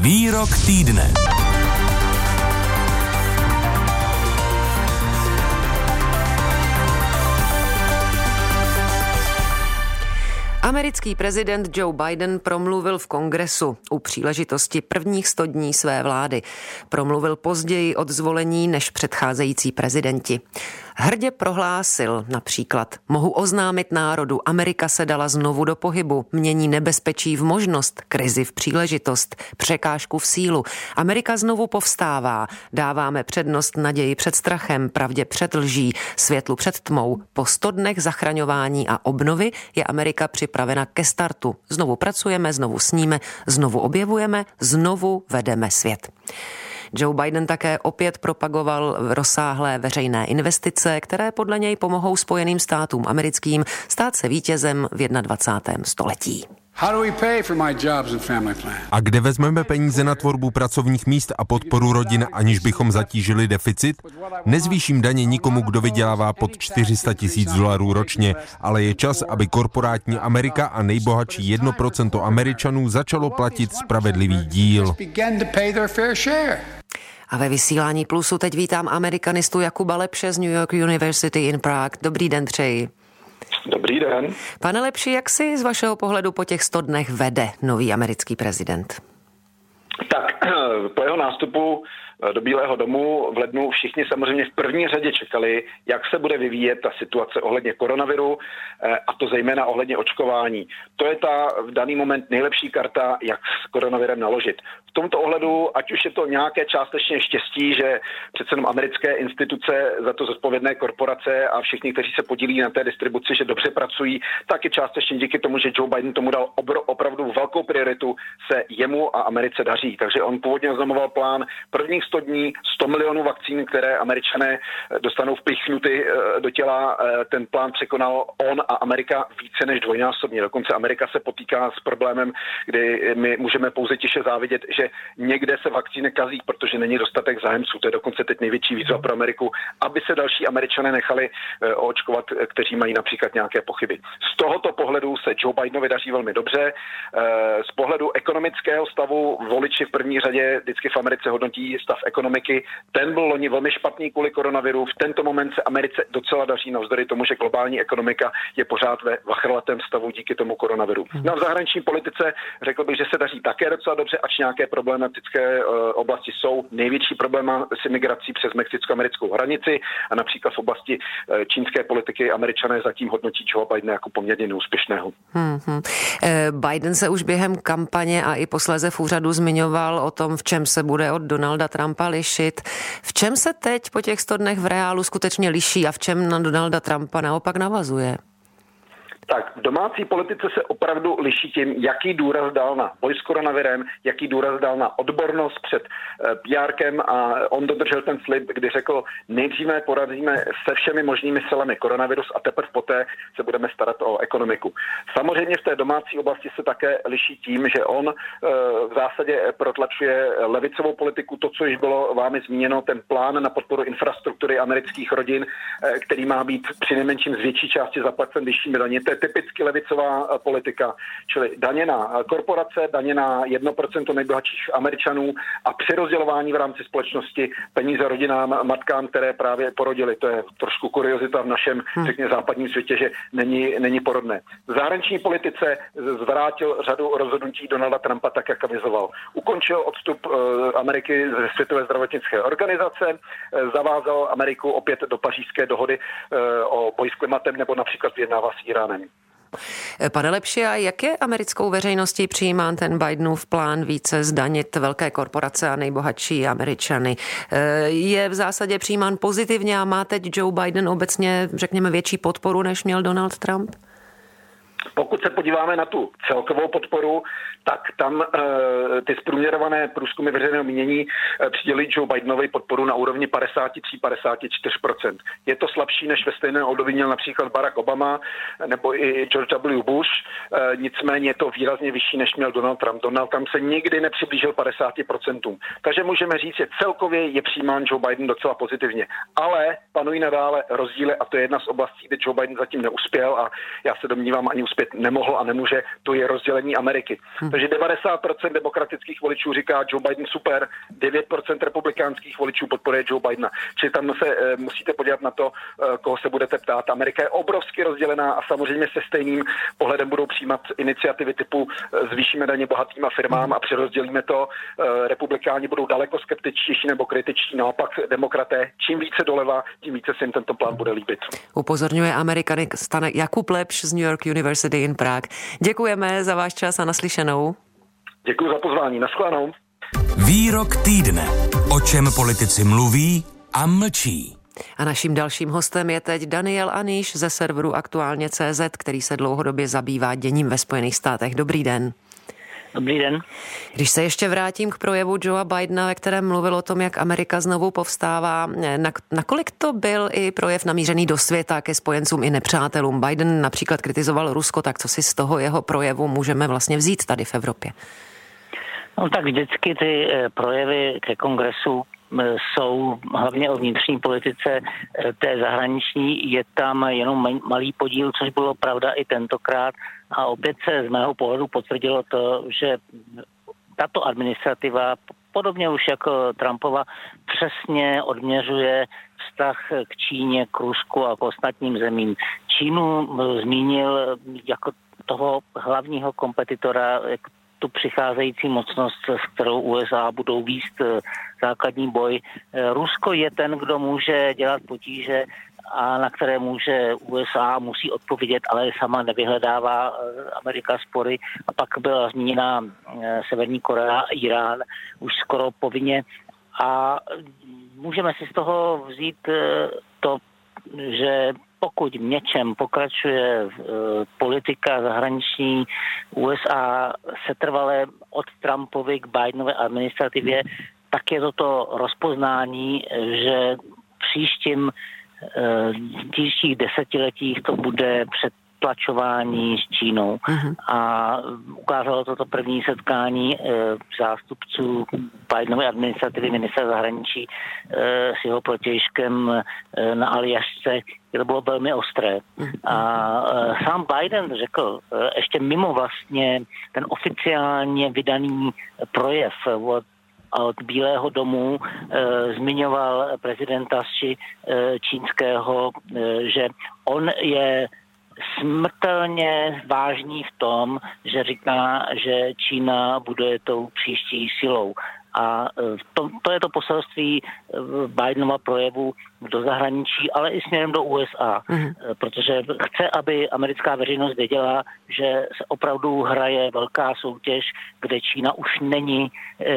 Výrok týdne. Americký prezident Joe Biden promluvil v kongresu u příležitosti prvních 100 dní své vlády. Promluvil později od zvolení než předcházející prezidenti. Hrdě prohlásil například, mohu oznámit národu, Amerika se dala znovu do pohybu, mění nebezpečí v možnost, krizi v příležitost, překážku v sílu. Amerika znovu povstává, dáváme přednost naději před strachem, pravdě před lží, světlu před tmou. Po sto dnech zachraňování a obnovy je Amerika připravena ke startu. Znovu pracujeme, znovu sníme, znovu objevujeme, znovu vedeme svět. Joe Biden také opět propagoval rozsáhlé veřejné investice, které podle něj pomohou Spojeným státům americkým stát se vítězem v 21. století. A kde vezmeme peníze na tvorbu pracovních míst a podporu rodin, aniž bychom zatížili deficit? Nezvýším daně nikomu, kdo vydělává pod 400 tisíc dolarů ročně, ale je čas, aby korporátní Amerika a nejbohatší 1% Američanů začalo platit spravedlivý díl. A ve vysílání Plusu teď vítám amerikanistu Jakuba Lepše z New York University in Prague. Dobrý den přeji. Dobrý den. Pane Lepši, jak si z vašeho pohledu po těch 100 dnech vede nový americký prezident? Tak po jeho nástupu do Bílého domu v lednu všichni samozřejmě v první řadě čekali, jak se bude vyvíjet ta situace ohledně koronaviru eh, a to zejména ohledně očkování. To je ta v daný moment nejlepší karta, jak s koronavirem naložit. V tomto ohledu, ať už je to nějaké částečně štěstí, že přece jenom americké instituce za to zodpovědné korporace a všichni, kteří se podílí na té distribuci, že dobře pracují, tak je částečně díky tomu, že Joe Biden tomu dal obro, opravdu velkou prioritu, se jemu a Americe daří. Takže on původně oznamoval plán prvních 100 dní 100 milionů vakcín, které američané eh, dostanou vpichnuty eh, do těla. Eh, ten plán překonal on a Amerika více než dvojnásobně. Dokonce Amerika se potýká s problémem, kdy my můžeme pouze tiše závidět, že někde se vakcíny kazí, protože není dostatek zájemců. To je dokonce teď největší výzva pro Ameriku, aby se další američané nechali očkovat, kteří mají například nějaké pochyby. Z tohoto pohledu se Joe Bidenovi daří velmi dobře. Z pohledu ekonomického stavu voliči v první řadě vždycky v Americe hodnotí stav ekonomiky. Ten byl loni velmi špatný kvůli koronaviru. V tento moment se Americe docela daří navzdory tomu, že globální ekonomika je pořád ve vachrlatém stavu díky tomu koronaviru. Hmm. No a v zahraniční politice řekl bych, že se daří také docela dobře, ač nějaké problematické uh, oblasti jsou. Největší problém s imigrací přes mexicko-americkou hranici a například v oblasti uh, čínské politiky američané zatím hodnotí Joe Bidena jako poměrně neúspěšného. Hmm, hmm. Biden se už během kampaně a i posléze v úřadu zmiňoval o tom, v čem se bude od Donalda Trumpa Trumpa lišit. V čem se teď po těch 100 dnech v reálu skutečně liší a v čem na Donalda Trumpa naopak navazuje? Tak v domácí politice se opravdu liší tím, jaký důraz dal na boj s koronavirem, jaký důraz dal na odbornost před eh, PRkem a on dodržel ten slib, kdy řekl, nejdříve poradíme se všemi možnými silami koronavirus a teprve poté se budeme starat o ekonomiku. Samozřejmě v té domácí oblasti se také liší tím, že on eh, v zásadě protlačuje levicovou politiku, to, co již bylo vámi zmíněno, ten plán na podporu infrastruktury amerických rodin, eh, který má být při nejmenším z větší části zaplacen vyššími daně. To je typicky levicová eh, politika, čili daně na korporace, daně na 1% nejbohatších Američanů a přerozdělování v rámci společnosti peníze rodinám, matkám, které právě porodili. To je trošku kuriozita v našem, hmm. řekně, západním světě, že není, není porodné. V zahraniční politice zvrátil řadu rozhodnutí Donalda Trumpa tak, jak avizoval. Ukončil odstup eh, Ameriky ze Světové zdravotnické organizace, zavázal Ameriku opět do pařížské dohody o boji s klimatem nebo například vyjednává s Iránem. Pane Lepši, a jak je americkou veřejností přijímán ten Bidenův plán více zdanit velké korporace a nejbohatší Američany? Je v zásadě přijímán pozitivně a má teď Joe Biden obecně, řekněme, větší podporu, než měl Donald Trump? Pokud se podíváme na tu celkovou podporu, tak tam e, ty zprůměrované průzkumy veřejného mínění e, přidělí Joe Bidenovi podporu na úrovni 53-54%. Je to slabší, než ve stejném období měl například Barack Obama nebo i George W. Bush, e, nicméně je to výrazně vyšší, než měl Donald Trump. Donald Trump se nikdy nepřiblížil 50%. Takže můžeme říct, že celkově je přijímán Joe Biden docela pozitivně. Ale panují nadále rozdíly a to je jedna z oblastí, kde Joe Biden zatím neuspěl a já se domnívám ani uspět nemohl a nemůže, to je rozdělení Ameriky. Hmm. Takže 90% demokratických voličů říká Joe Biden super, 9% republikánských voličů podporuje Joe Bidena. Čili tam se e, musíte podívat na to, e, koho se budete ptát. Amerika je obrovsky rozdělená a samozřejmě se stejným pohledem budou přijímat iniciativy typu e, zvýšíme daně bohatým firmám a přerozdělíme to. E, republikáni budou daleko skeptičtější nebo kritičtí, naopak demokraté, čím více doleva, tím více se jim tento plán bude líbit. Upozorňuje Amerikanik stane Jakub Lepš z New York University in Prague. Děkujeme za váš čas a naslyšenou. Děkuji za pozvání. Naschledanou. Výrok týdne. O čem politici mluví a mlčí. A naším dalším hostem je teď Daniel Aniš ze serveru Aktuálně CZ, který se dlouhodobě zabývá děním ve Spojených státech. Dobrý den. Dobrý den. Když se ještě vrátím k projevu Joea Bidena, ve kterém mluvil o tom, jak Amerika znovu povstává, na, nakolik to byl i projev namířený do světa ke spojencům i nepřátelům? Biden například kritizoval Rusko, tak co si z toho jeho projevu můžeme vlastně vzít tady v Evropě? No tak vždycky ty eh, projevy ke kongresu jsou hlavně o vnitřní politice eh, té zahraniční, je tam jenom malý podíl, což bylo pravda i tentokrát. A opět se z mého pohledu potvrdilo to, že tato administrativa, podobně už jako Trumpova, přesně odměřuje vztah k Číně, k Rusku a k ostatním zemím. Čínu zmínil jako toho hlavního kompetitora, tu přicházející mocnost, s kterou USA budou výst eh, základní boj. Eh, Rusko je ten, kdo může dělat potíže a na které může USA musí odpovědět, ale sama nevyhledává eh, Amerika spory. A pak byla zmíněna Severní Korea, Irán už skoro povinně. A můžeme si z toho vzít to, že pokud v něčem pokračuje uh, politika zahraniční USA setrvalé od Trumpovy k Bidenové administrativě, tak je to to rozpoznání, že příštím uh, příštích desetiletích to bude před tlačování s Čínou. Uh-huh. A ukázalo toto první setkání e, zástupců Bidenovy administrativy ministra zahraničí e, s jeho protěžkem e, na Aljašce, kde bylo velmi ostré. Uh-huh. A e, sám Biden řekl, e, ještě mimo vlastně ten oficiálně vydaný projev od od Bílého domu e, zmiňoval prezidenta Xi e, čínského, e, že on je smrtelně vážný v tom, že říká, že Čína bude tou příští silou. A e, to, to je to poselství e, Bidenova projevu do zahraničí, ale i směrem do USA, mm. protože chce, aby americká veřejnost věděla, že se opravdu hraje velká soutěž, kde Čína už není e,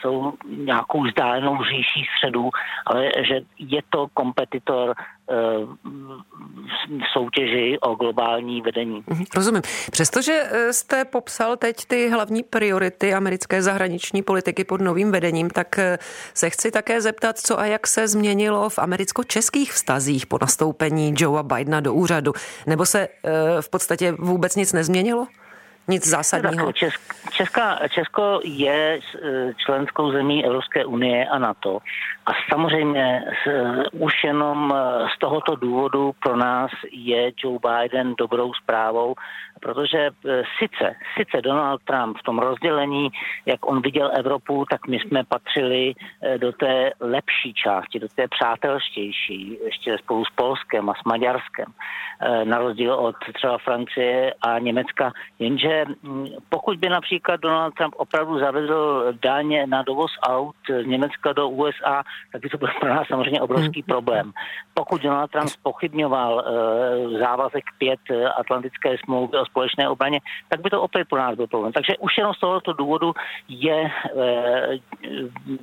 jsou nějakou vzdálenou říší středu, ale že je to kompetitor soutěži o globální vedení. Mhm, rozumím. Přestože jste popsal teď ty hlavní priority americké zahraniční politiky pod novým vedením, tak se chci také zeptat, co a jak se změnilo v americko-českých vztazích po nastoupení Joea Bidena do úřadu? Nebo se eh, v podstatě vůbec nic nezměnilo? Nic zásadního. Česk, Česká, Česko je eh, členskou zemí Evropské unie a NATO. A samozřejmě s, už jenom eh, z tohoto důvodu pro nás je Joe Biden dobrou zprávou, protože eh, sice, sice Donald Trump v tom rozdělení, jak on viděl Evropu, tak my jsme patřili eh, do té lepší části, do té přátelštější, ještě spolu s Polskem a s Maďarskem, eh, na rozdíl od třeba Francie a Německa. Jenže hm, pokud by například Donald Trump opravdu zavedl daň na dovoz aut z Německa do USA, tak by to byl pro nás samozřejmě obrovský hmm. problém. Pokud Donald Trump spochybňoval závazek pět atlantické smlouvy o společné obraně, tak by to opět pro nás byl problém. Takže už jenom z tohoto důvodu je e,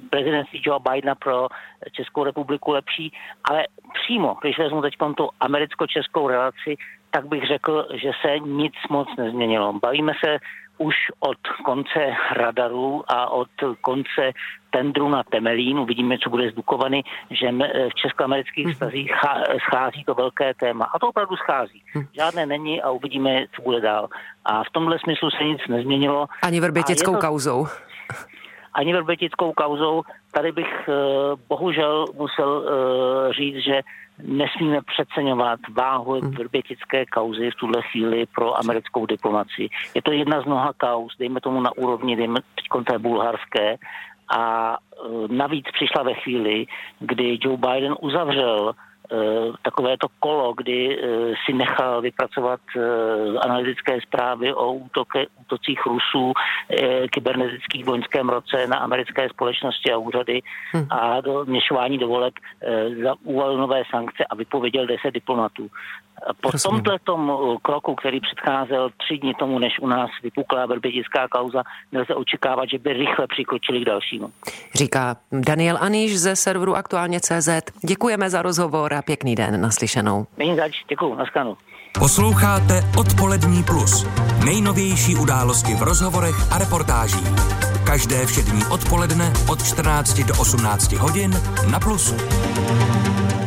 prezidentství Joe Bidena pro Českou republiku lepší, ale přímo, když vezmu teď tu americko-českou relaci, tak bych řekl, že se nic moc nezměnilo. Bavíme se už od konce radarů a od konce tendru na Temelín, uvidíme, co bude z Dukovany, že v českoamerických mhm. vztazích schází to velké téma. A to opravdu schází. Mhm. Žádné není a uvidíme, co bude dál. A v tomhle smyslu se nic nezměnilo. Ani vrbětickou to... kauzou ani verbetickou kauzou. Tady bych bohužel musel říct, že nesmíme přeceňovat váhu hmm. vrbětické kauzy v tuhle chvíli pro americkou diplomaci. Je to jedna z mnoha kauz, dejme tomu na úrovni, dejme teď té bulharské, a navíc přišla ve chvíli, kdy Joe Biden uzavřel Eh, takovéto kolo, kdy eh, si nechal vypracovat eh, analytické zprávy o útoke, útocích Rusů, kybernetických vojenském roce na americké společnosti a úřady hmm. a do měšování dovolek za uvalil nové sankce a vypověděl 10 diplomatů. Po tomhle kroku, který předcházel tři dny tomu, než u nás vypukla verbětická kauza, nelze očekávat, že by rychle přikročili k dalšímu. Říká Daniel Aniš ze serveru Aktuálně CZ. Děkujeme za rozhovor a pěkný den naslyšenou. Není zač, děkuji, naskanu. Posloucháte Odpolední plus. Nejnovější události v rozhovorech a reportážích. Každé všední odpoledne od 14 do 18 hodin na Plusu.